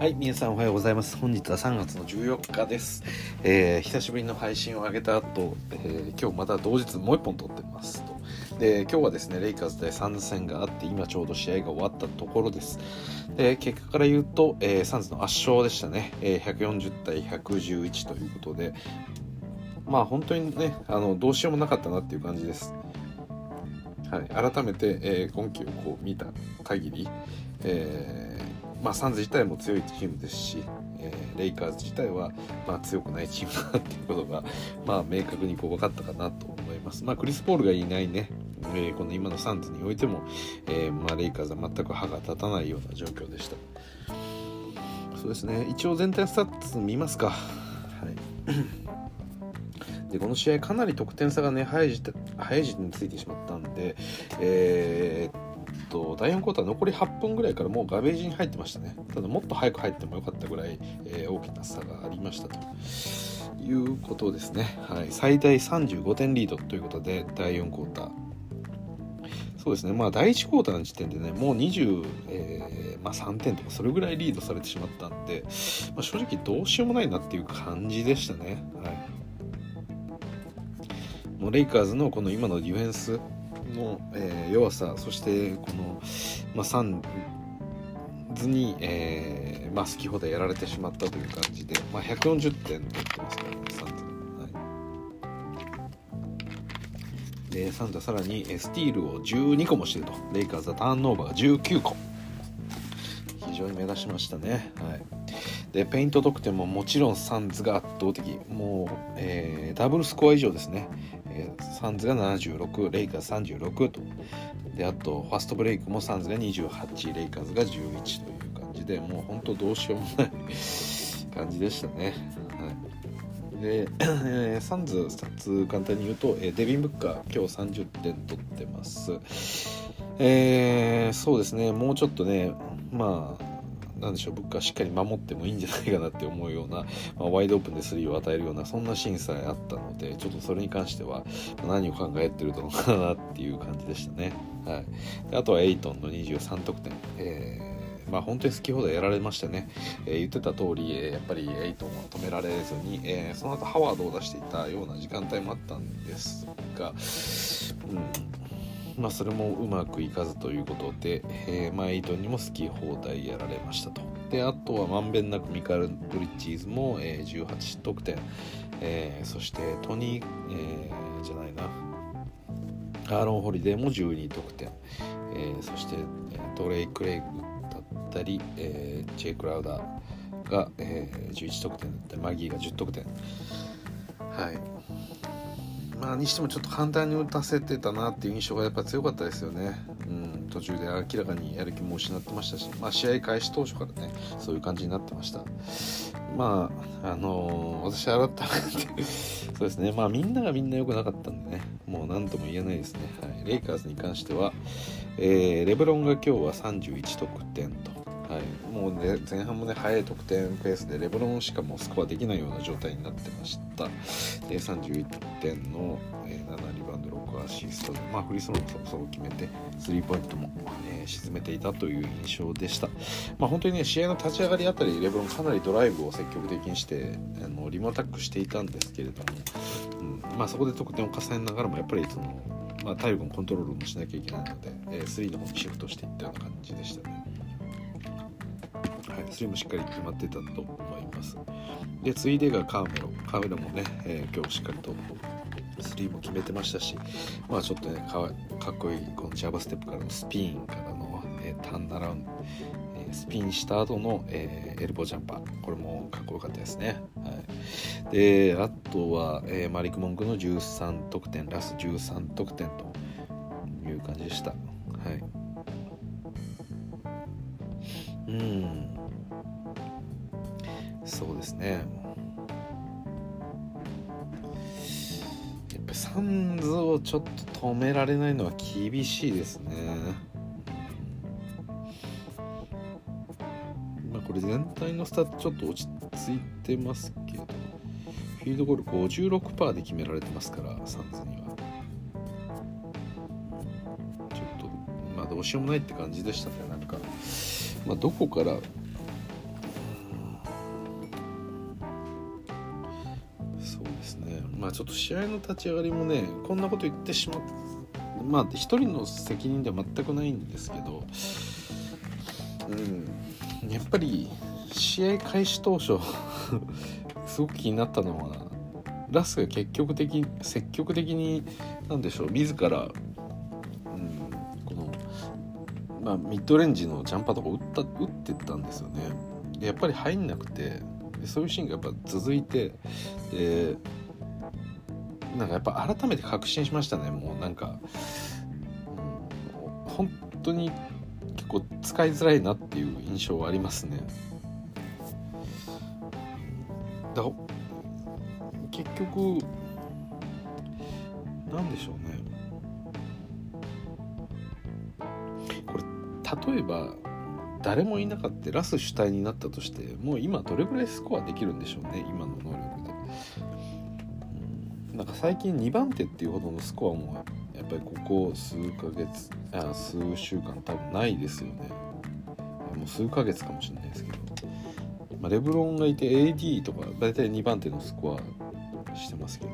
はい、皆さんおはようございます。本日は3月の14日です。えー久しぶりの配信を上げた後、えー今日また同日もう一本撮ってますと。で、今日はですね、レイカーズ対サンズ戦があって、今ちょうど試合が終わったところです。で、結果から言うと、えーサンズの圧勝でしたね。えー140対111ということで、まあ本当にね、あの、どうしようもなかったなっていう感じです。はい、改めて、えー今季をこう見た限り、えーまあ、サンズ自体も強いチームですし、えーレイカーズ自体は、まあ、強くないチームだっていうことが、まあ、明確にこう分かったかなと思います。まあ、クリス・ポールがいないね、えーこの今のサンズにおいても、えーまあ、レイカーズは全く歯が立たないような状況でした。そうですね一応全体スタッツ見ますか。はいでこの試合かなり得点差がね早い時点早い時点についてしまったんで、えーと第4クォーター残り8分ぐらいからもうガベージに入ってましたね。ただもっと早く入ってもよかったぐらい、えー大きな差がありましたということですね、はい、最大35点リードということで第4クォーター。そうですね。まあ第1クォーターの時点でねもう20、えーまあ、3点とかそれぐらいリードされてしまったんで、まあ、正直どうしようもないなっていう感じでしたね。はい。もうレイカーズのこの今のディフェンスの、えー弱さそしてこの、まあ、サンズに、えーまあ、好き放題やられてしまったという感じで、まあ、140点取ってますからねサンズ、はい、でサンズはさらにスティールを12個もしてると。レイカーズはターンオーバーが19個。非常に目立ちましたね、はい、でペイント得点ももちろんサンズが圧倒的。もう、えーダブルスコア以上ですね、ーサンズが76レイカーズ36と。であとファストブレイクもサンズが28レイカーズが11という感じでもう本当どうしようもない感じでしたね、はい、で、えーサンズスタッツ簡単に言うと、えーデビン・ブッカー今日30点取ってます。えーそうですね。もうちょっとねまあなんでしょうブッカーしっかり守ってもいいんじゃないかなって思うような、まあ、ワイドオープンでスリーを与えるようなそんなシーンさえあったのでちょっとそれに関しては何を考えてるのかなっていう感じでしたね、はい、であとはエイトンの23得点、えーまあ本当に好き放題やられましたね、えー言ってた通り、えーやっぱりエイトンは止められずに、えーその後ハワードを出していたような時間帯もあったんですが、うん、まあそれもうまくいかずということで、えーまあエイトンにも好き放題やられましたと。であとはまんべんなくミカル・ブリッジーズも、えー18得点、えーそしてトニー、えーじゃないな。アーロン・ホリデーも12得点、えーそして、えトレイ・クレイグだったり、えージェイ・クラウダーが、えー11得点だったりマギーが10得点。はい。まあにしてもちょっと簡単に打たせてたなっていう印象がやっぱ強かったですよね、うん、途中で明らかにやる気も失ってましたし、まあ、試合開始当初からねそういう感じになってました。まああのー私改めて そうですね。まあみんながみんな良くなかったんでねもう何とも言えないですね、はい、レイカーズに関しては、えーレブロンが今日は31得点と。はい、もうね前半もね速い得点ペースでレブロンしかもうスコアできないような状態になってました。で31点の、え7リバウンド6アシストで、まあ、フリースローもそろそろ決めてスリーポイントも、え沈めていたという印象でした、まあ、本当にね試合の立ち上がりあたりレブロンかなりドライブを積極的にしてあのリムアタックしていたんですけれども、うんまあ、そこで得点を重ねながらもやっぱりその、まあ、体力のコントロールもしなきゃいけないので、えー、スリーの方にシフトしていったような感じでしたね。はい、それもしっかり決まってたと思います。で、次いでがカーメロ。カーメロもね、えー今日しっかりとスリーも決めてましたし、まあちょっとね、かわかっこいいこのジャバステップからのスピンからの、えーターンアラウンド、えースピンした後の、えーエルボージャンパー。これもかっこよかったですね。はい、で、あとは、えーマリック・モンクの13得点、ラス13得点という感じでした。はい。そうですね。やっぱサンズをちょっと止められないのは厳しいですね。まあこれ全体のスタートちょっと落ち着いてますけどフィールドゴール56%で決められてますからサンズには。ちょっとまあどうしようもないって感じでしたねなんか。まあ、どこからまあちょっと試合の立ち上がりもねこんなこと言ってしまってまあ一人の責任では全くないんですけどうんやっぱり試合開始当初 すごく気になったのはラスが結局的積極的に何でしょう自ら、うん、この、まあ、ミッドレンジのジャンパーとか打った打ってったんですよね。でやっぱり入んなくてそういうシーンがやっぱ続いてでなんかやっぱ改めて確信しましたね。もうなんか、うん、本当に結構使いづらいなっていう印象はありますね。だ結局なんでしょうね。これ例えば誰もいなかったラス主体になったとしてもう今どれぐらいスコアできるんでしょうね今の能力、なんか最近2番手っていうほどのスコアもやっぱりここ数ヶ月あ数週間多分ないですよね。もう数ヶ月かもしれないですけど、まあ、レブロンがいて AD とか大体2番手のスコアしてますけど。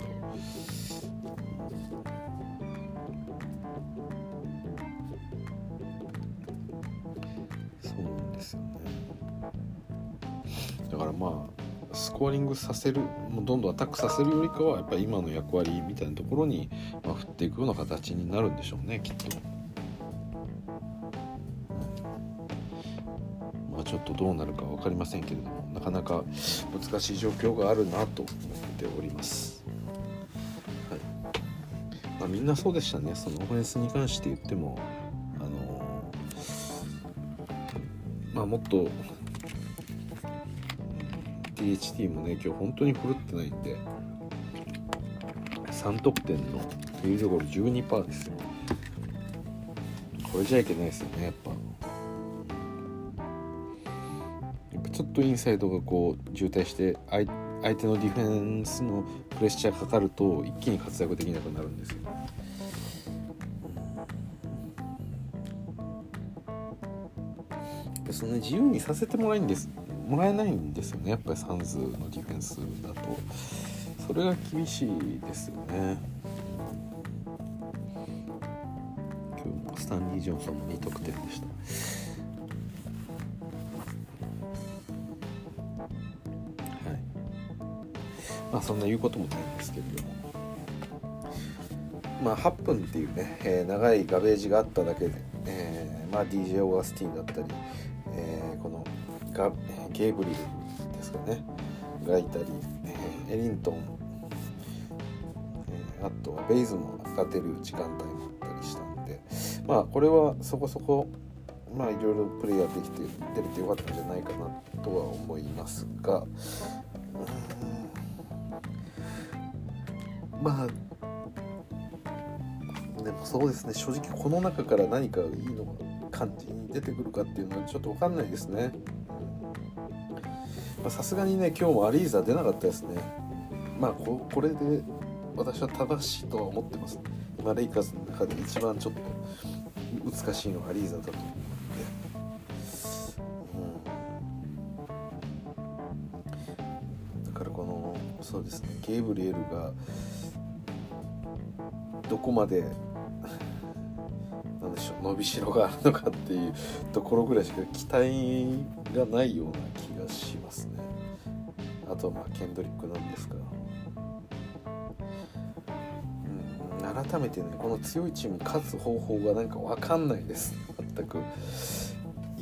そうなんですよね。だからまあスコアリングさせるもうどんどんアタックさせるよりかはやっぱり今の役割みたいなところに、ま、振っていくような形になるんでしょうねきっと。まあ、ちょっとどうなるか分かりませんけれどもなかなか難しい状況があるなと思っております。はいまあ、みんなそうでしたねそのオフェンスに関して言ってもあのまあもっと THT もね今日本当に振るってないんで。3得点のフィールドゴール12%ですよ。これじゃいけないですよねやっぱ。やっぱちょっとインサイドがこう渋滞して相相手のディフェンスのプレッシャーかかると一気に活躍できなくなるんですよ。そんな自由にさせてもらいんです。もらえないんですよね。やっぱりサンズのディフェンスだと。それが厳しいですよね。今日もスタンリー・ジョンソンも2得点でした。はい。まあそんな言うこともないんですけれども。まあ8分っていうね、えー、長いガベージがあっただけで、えー、まあ DJ オーガスティンだったり、ガゲーブリルですかね。がいたり、えエリントン、えあとはベイズも勝てる時間帯もあったりしたんで。まあこれはそこそこまあいろいろプレイヤーできて出れてよかったんじゃないかなとは思いますが。まあでもそうですね。正直この中から何かいいのが感じに出てくるかっていうのはちょっと分かんないですね。さすがにね今日もアリーザ出なかったですね。まあここれで私は正しいとは思ってます。今レイカーズの中で一番ちょっと難しいのはアリーザだと思う。ん。で、だからこのそうですねゲーブリエルがどこまでなんでしょう伸びしろがあるのかっていうところぐらいしか期待がないような気がしますね。あとはまあケンドリックなんですが、うん、改めてねこの強いチーム勝つ方法がなんか分かんないです。全く。い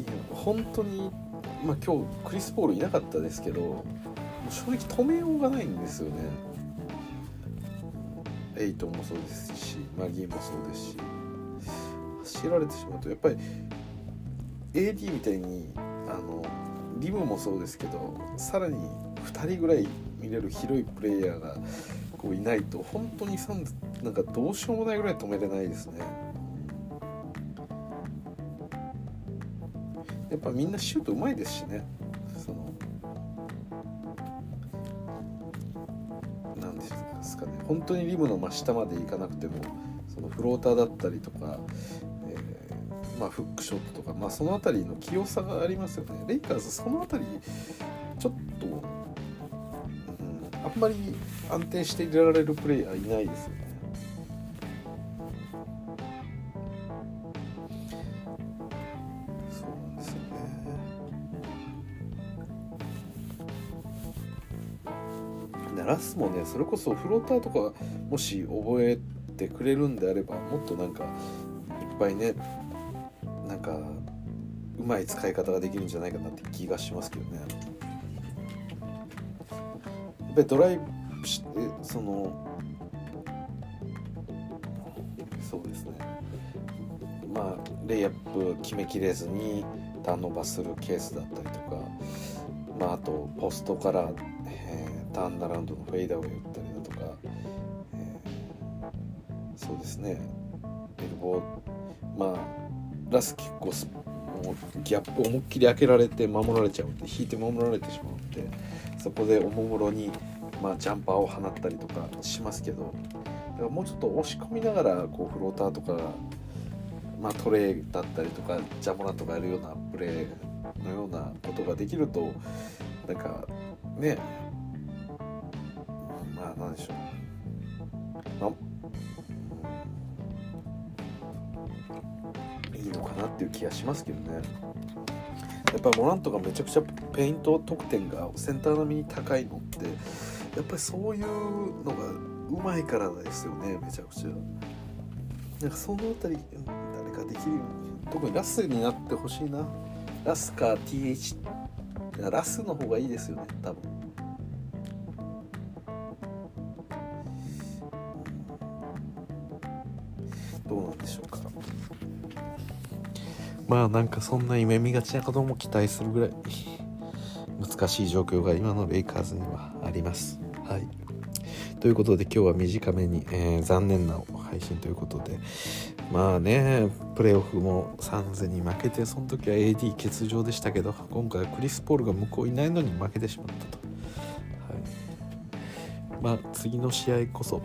や本当にまあ今日クリス・ポールいなかったですけど正直止めようがないんですよね。エイトもそうですしマギーもそうですし。走られてしまうとやっぱり AD みたいにあのリムもそうですけどさらに2人ぐらい見れる広いプレイヤーがこういないと本当にサンズなんかどうしようもないぐらい止めれないですね。やっぱみんなシュートうまいですしね。そのなんですかね。本当にリムの真下まで行かなくてもそのフローターだったりとか、まあ、フックショットとか、まあ、その辺りの器用さがありますよね。レイカーズその辺りちょっと、うん、アッんまり安定して入れられるプレイヤーいないですよね。そうなんですよね。でラスもねそれこそフローターとかもし覚えてくれるんであればもっとなんかいっぱいねかうまい使い方ができるんじゃないかなって気がしますけどね。やっぱりドライブしてそのそうですねまあレイアップ決めきれずにターンオーバーするケースだったりとか、まあ、あとポストから、えー、ターンアラウンドのフェイダーを打ったりだとか、えー、そうですねエルボーまあラス結構もうギャップ思いっきり開けられて守られちゃうんで引いて守られてしまうんでそこでおもむろに、まあ、ジャンパーを放ったりとかしますけどだからもうちょっと押し込みながらこうフローターとか、まあ、トレーだったりとかジャモランとかやるようなプレーのようなことができるとなんかね気がしますけどね。やっぱりモラントがめちゃくちゃペイント得点がセンター並みに高いのってやっぱりそういうのがうまいからですよねめちゃくちゃ。なんかその辺り誰かできるように。特にラスになってほしいな。ラスか TH ラスの方がいいですよね多分。まあなんかそんな夢見がちなことも期待するぐらい難しい状況が今のレイカーズにはあります。はい、ということで今日は短めに、えー、残念な配信ということでまあねプレーオフもサンズに負けてその時は AD 欠場でしたけど今回はクリス・ポールが向こういないのに負けてしまったと。はい、まあ次の試合こそ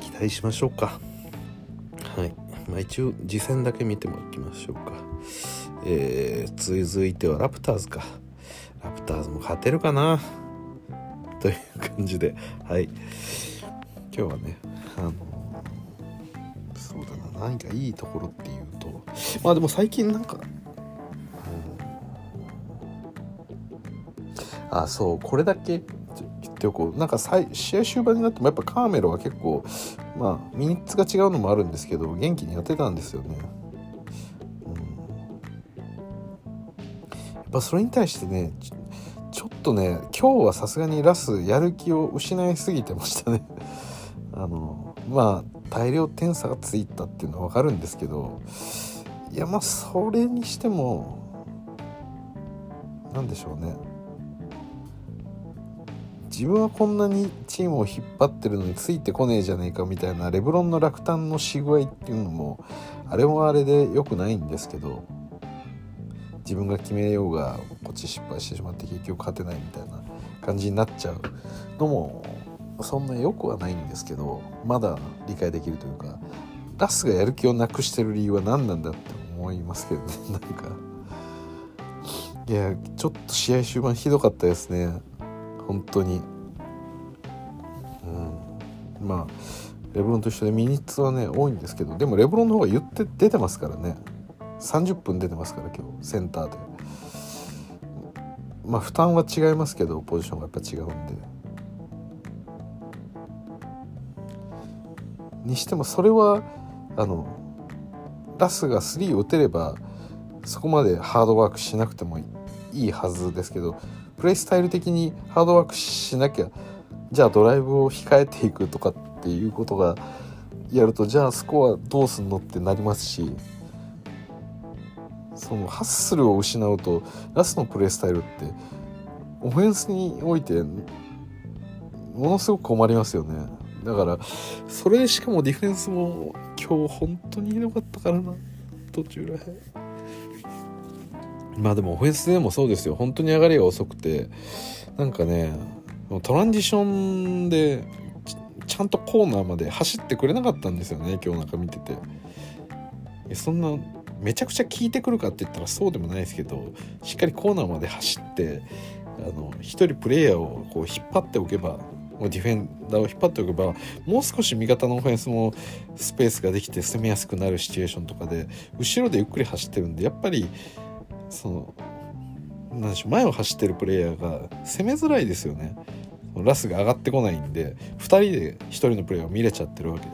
期待しましょうか。まあ、一応次戦だけ見てもいきましょうか、えー、続いてはラプターズか。ラプターズも勝てるかな？という感じで。はい。今日はねあのそうだな。何かいいところっていうとまあでも最近なんか、あそうこれだけっておこうなんか試合終盤になってもやっぱカーメロは結構まあミニッツが違うのもあるんですけど元気にやってたんですよね、うん、やっぱそれに対してねちょっとね今日はさすがにラスやる気を失いすぎてましたね。あのまあ大量点差がついたっていうのは分かるんですけどいやまあそれにしても何でしょうね。自分はこんなにチームを引っ張ってるのについてこねえじゃねえかみたいなレブロンの落胆のし具合っていうのもあれもあれで良くないんですけど自分が決めようがこっち失敗してしまって結局勝てないみたいな感じになっちゃうのもそんな良くはないんですけどまだ理解できるというかラスがやる気をなくしてる理由は何なんだって思いますけどねなんか。いやちょっと試合終盤ひどかったですね。本当に。うん。まあレブロンと一緒でミニッツはね多いんですけどでもレブロンの方が言って出てますからね。30分出てますから今日。センターで。まあ負担は違いますけどポジションがやっぱ違うんで。にしてもそれはあのラスが3を打てればそこまでハードワークしなくてもいいはずですけどプレイスタイル的にハードワークしなきゃじゃあドライブを控えていくとかっていうことがやるとじゃあスコアどうすんのってなりますしそのハッスルを失うとラスのプレースタイルってオフェンスにおいてものすごく困りますよね。だからそれしかもディフェンスも今日本当にひどかったからな。途中らへん。まあでもオフェンスでもそうですよ。本当に上がりが遅くて。なんかねトランジションでちゃんとコーナーまで走ってくれなかったんですよね。今日なんか見てて。そんなめちゃくちゃ効いてくるかって言ったらそうでもないですけどしっかりコーナーまで走ってあの1人プレイヤーをこう引っ張っておけばディフェンダーを引っ張っておけばもう少し味方のオフェンスもスペースができて攻めやすくなるシチュエーションとかで後ろでゆっくり走ってるんでやっぱりそのなんでしょう。前を走ってるプレイヤーが攻めづらいですよね。ラスが上がってこないんで2人で1人のプレイヤーを見れちゃってるわけで、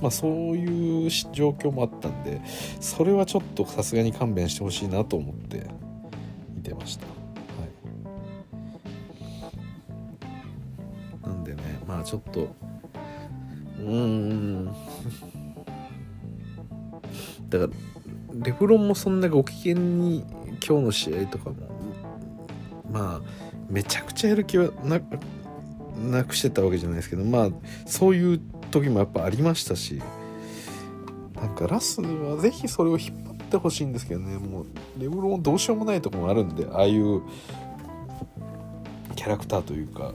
まあ、そういう状況もあったんでそれはちょっとさすがに勘弁してほしいなと思って見てました。なんでねまあちょっとうーん。だからレブロンもそんなご機嫌に今日の試合とかもまあめちゃくちゃやる気はななくしてたわけじゃないですけどまあそういう時もやっぱありましたしなんかラスはぜひそれを引っ張ってほしいんですけどね。もうレブロンどうしようもないとこもあるんでああいうキャラクターというか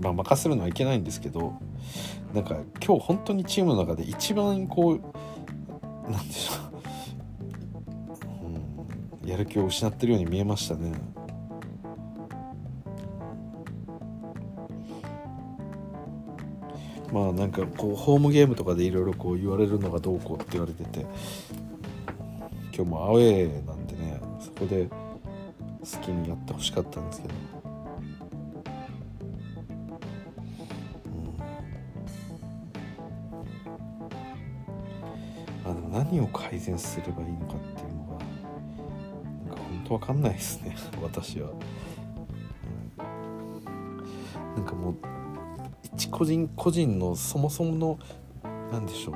まあ任せるのはいけないんですけどなんか今日本当にチームの中で一番こうなんでしょう、やる気を失ってるように見えましたね。まあなんかこうホームゲームとかでいろいろこう言われるのがどうこうって言われてて今日もアウェーなんでねそこで好きにやってほしかったんですけど、うん、あでも何を改善すればいいのかっていうのがなんか本当わかんないですね私は、うん、なんかもう一個人個人のそもそもの何でしょう。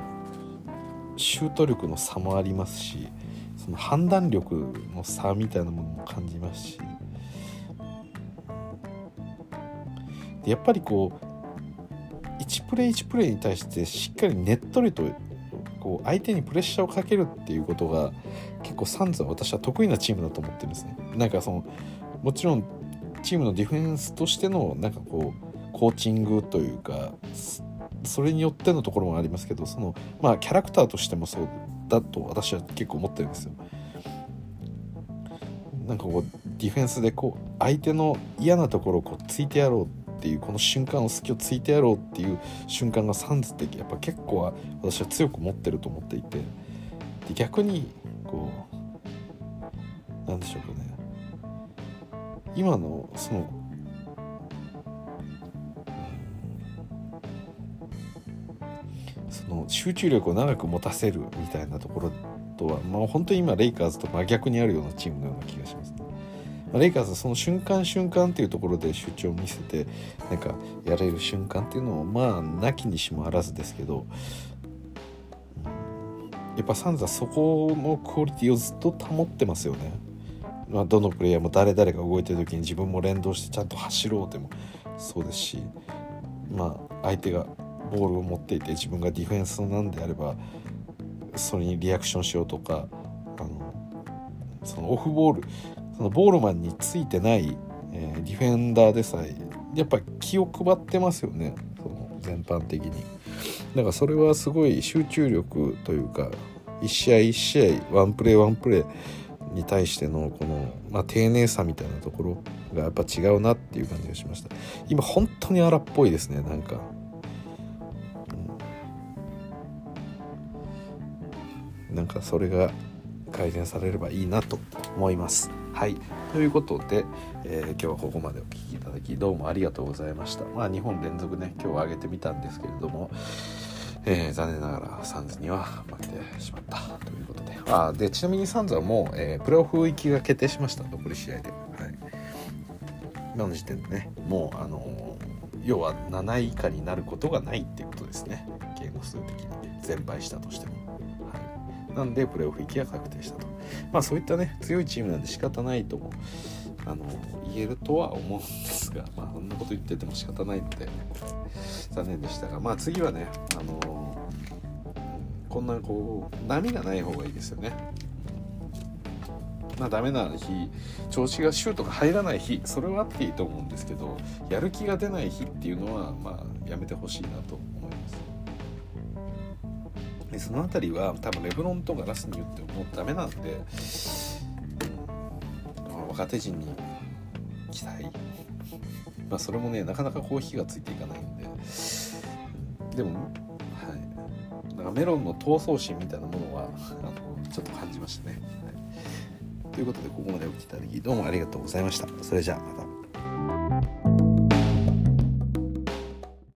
シュート力の差もありますしその判断力の差みたいなものも感じますし。でやっぱりこう1プレー1プレーに対してしっかりねっとりとこう相手にプレッシャーをかけるっていうことが結構サンズは私は得意なチームだと思ってるんですね。なんかそのもちろんチームのディフェンスとしてのなんかこうコーチングというかそれによってのところもありますけどそのまあキャラクターとしてもそうだと私は結構思ってるんですよ。なんかこうディフェンスでこう相手の嫌なところをこうついてやろうっていうこの瞬間を隙をついてやろうっていう瞬間がサンズってやっぱ結構は私は強く持ってると思っていてで逆にこうなんでしょうかね今のそのその集中力を長く持たせるみたいなところとは、まあ、本当に今レイカーズと真逆にあるようなチームのような気がします。レイカーズはその瞬間瞬間っていうところで集中を見せてなんかやれる瞬間っていうのをまあなきにしもあらずですけど、やっぱサンズはそこのクオリティをずっと保ってますよね。まあ、どのプレイヤーも誰々が動いてる時に自分も連動してちゃんと走ろうでもそうですしまあ相手がボールを持っていて自分がディフェンスなんであればそれにリアクションしようとかあのそのオフボールそのボールマンについてない、えー、ディフェンダーでさえやっぱ気を配ってますよね。その全般的に。だからそれはすごい集中力というか1試合1試合ワンプレーワンプレーに対してのこの、まあ、丁寧さみたいなところがやっぱ違うなっていう感じがしました。今本当に荒っぽいですねなんか。なんかそれが改善されればいいなと思います。はいということで、えー、今日はここまでお聴きいただきどうもありがとうございました。まあ2本連続ね今日は上げてみたんですけれども、えー、残念ながらサンズには負けてしまったということであでちなみにサンズはもう、えー、プレーオフ行きが決定しました残り試合で。はい今の時点でねもうあの要は7位以下になることがないっていうことですねゲーム数的に全敗したとしても。なんでプレーオフ行きが確定したと。まあそういったね、強いチームなんで仕方ないとも、あの、言えるとは思うんですが、まあそんなこと言ってても仕方ないので、残念でしたが、まあ次はね、あの、こんなこう、波がない方がいいですよね。まあ、ダメな日調子がシュートが入らない日それはあっていいと思うんですけどやる気が出ない日っていうのはまあやめてほしいなとその辺りは多分レブロンとかラスに言ってもうダメなんで、若手陣に期待。まあそれもねなかなかこう火がついていかないんで、でもはい。なんかメロンの闘争心みたいなものはあのちょっと感じましたね、はい、ということでここまでお聴きいただきどうもありがとうございました。それじゃあまた。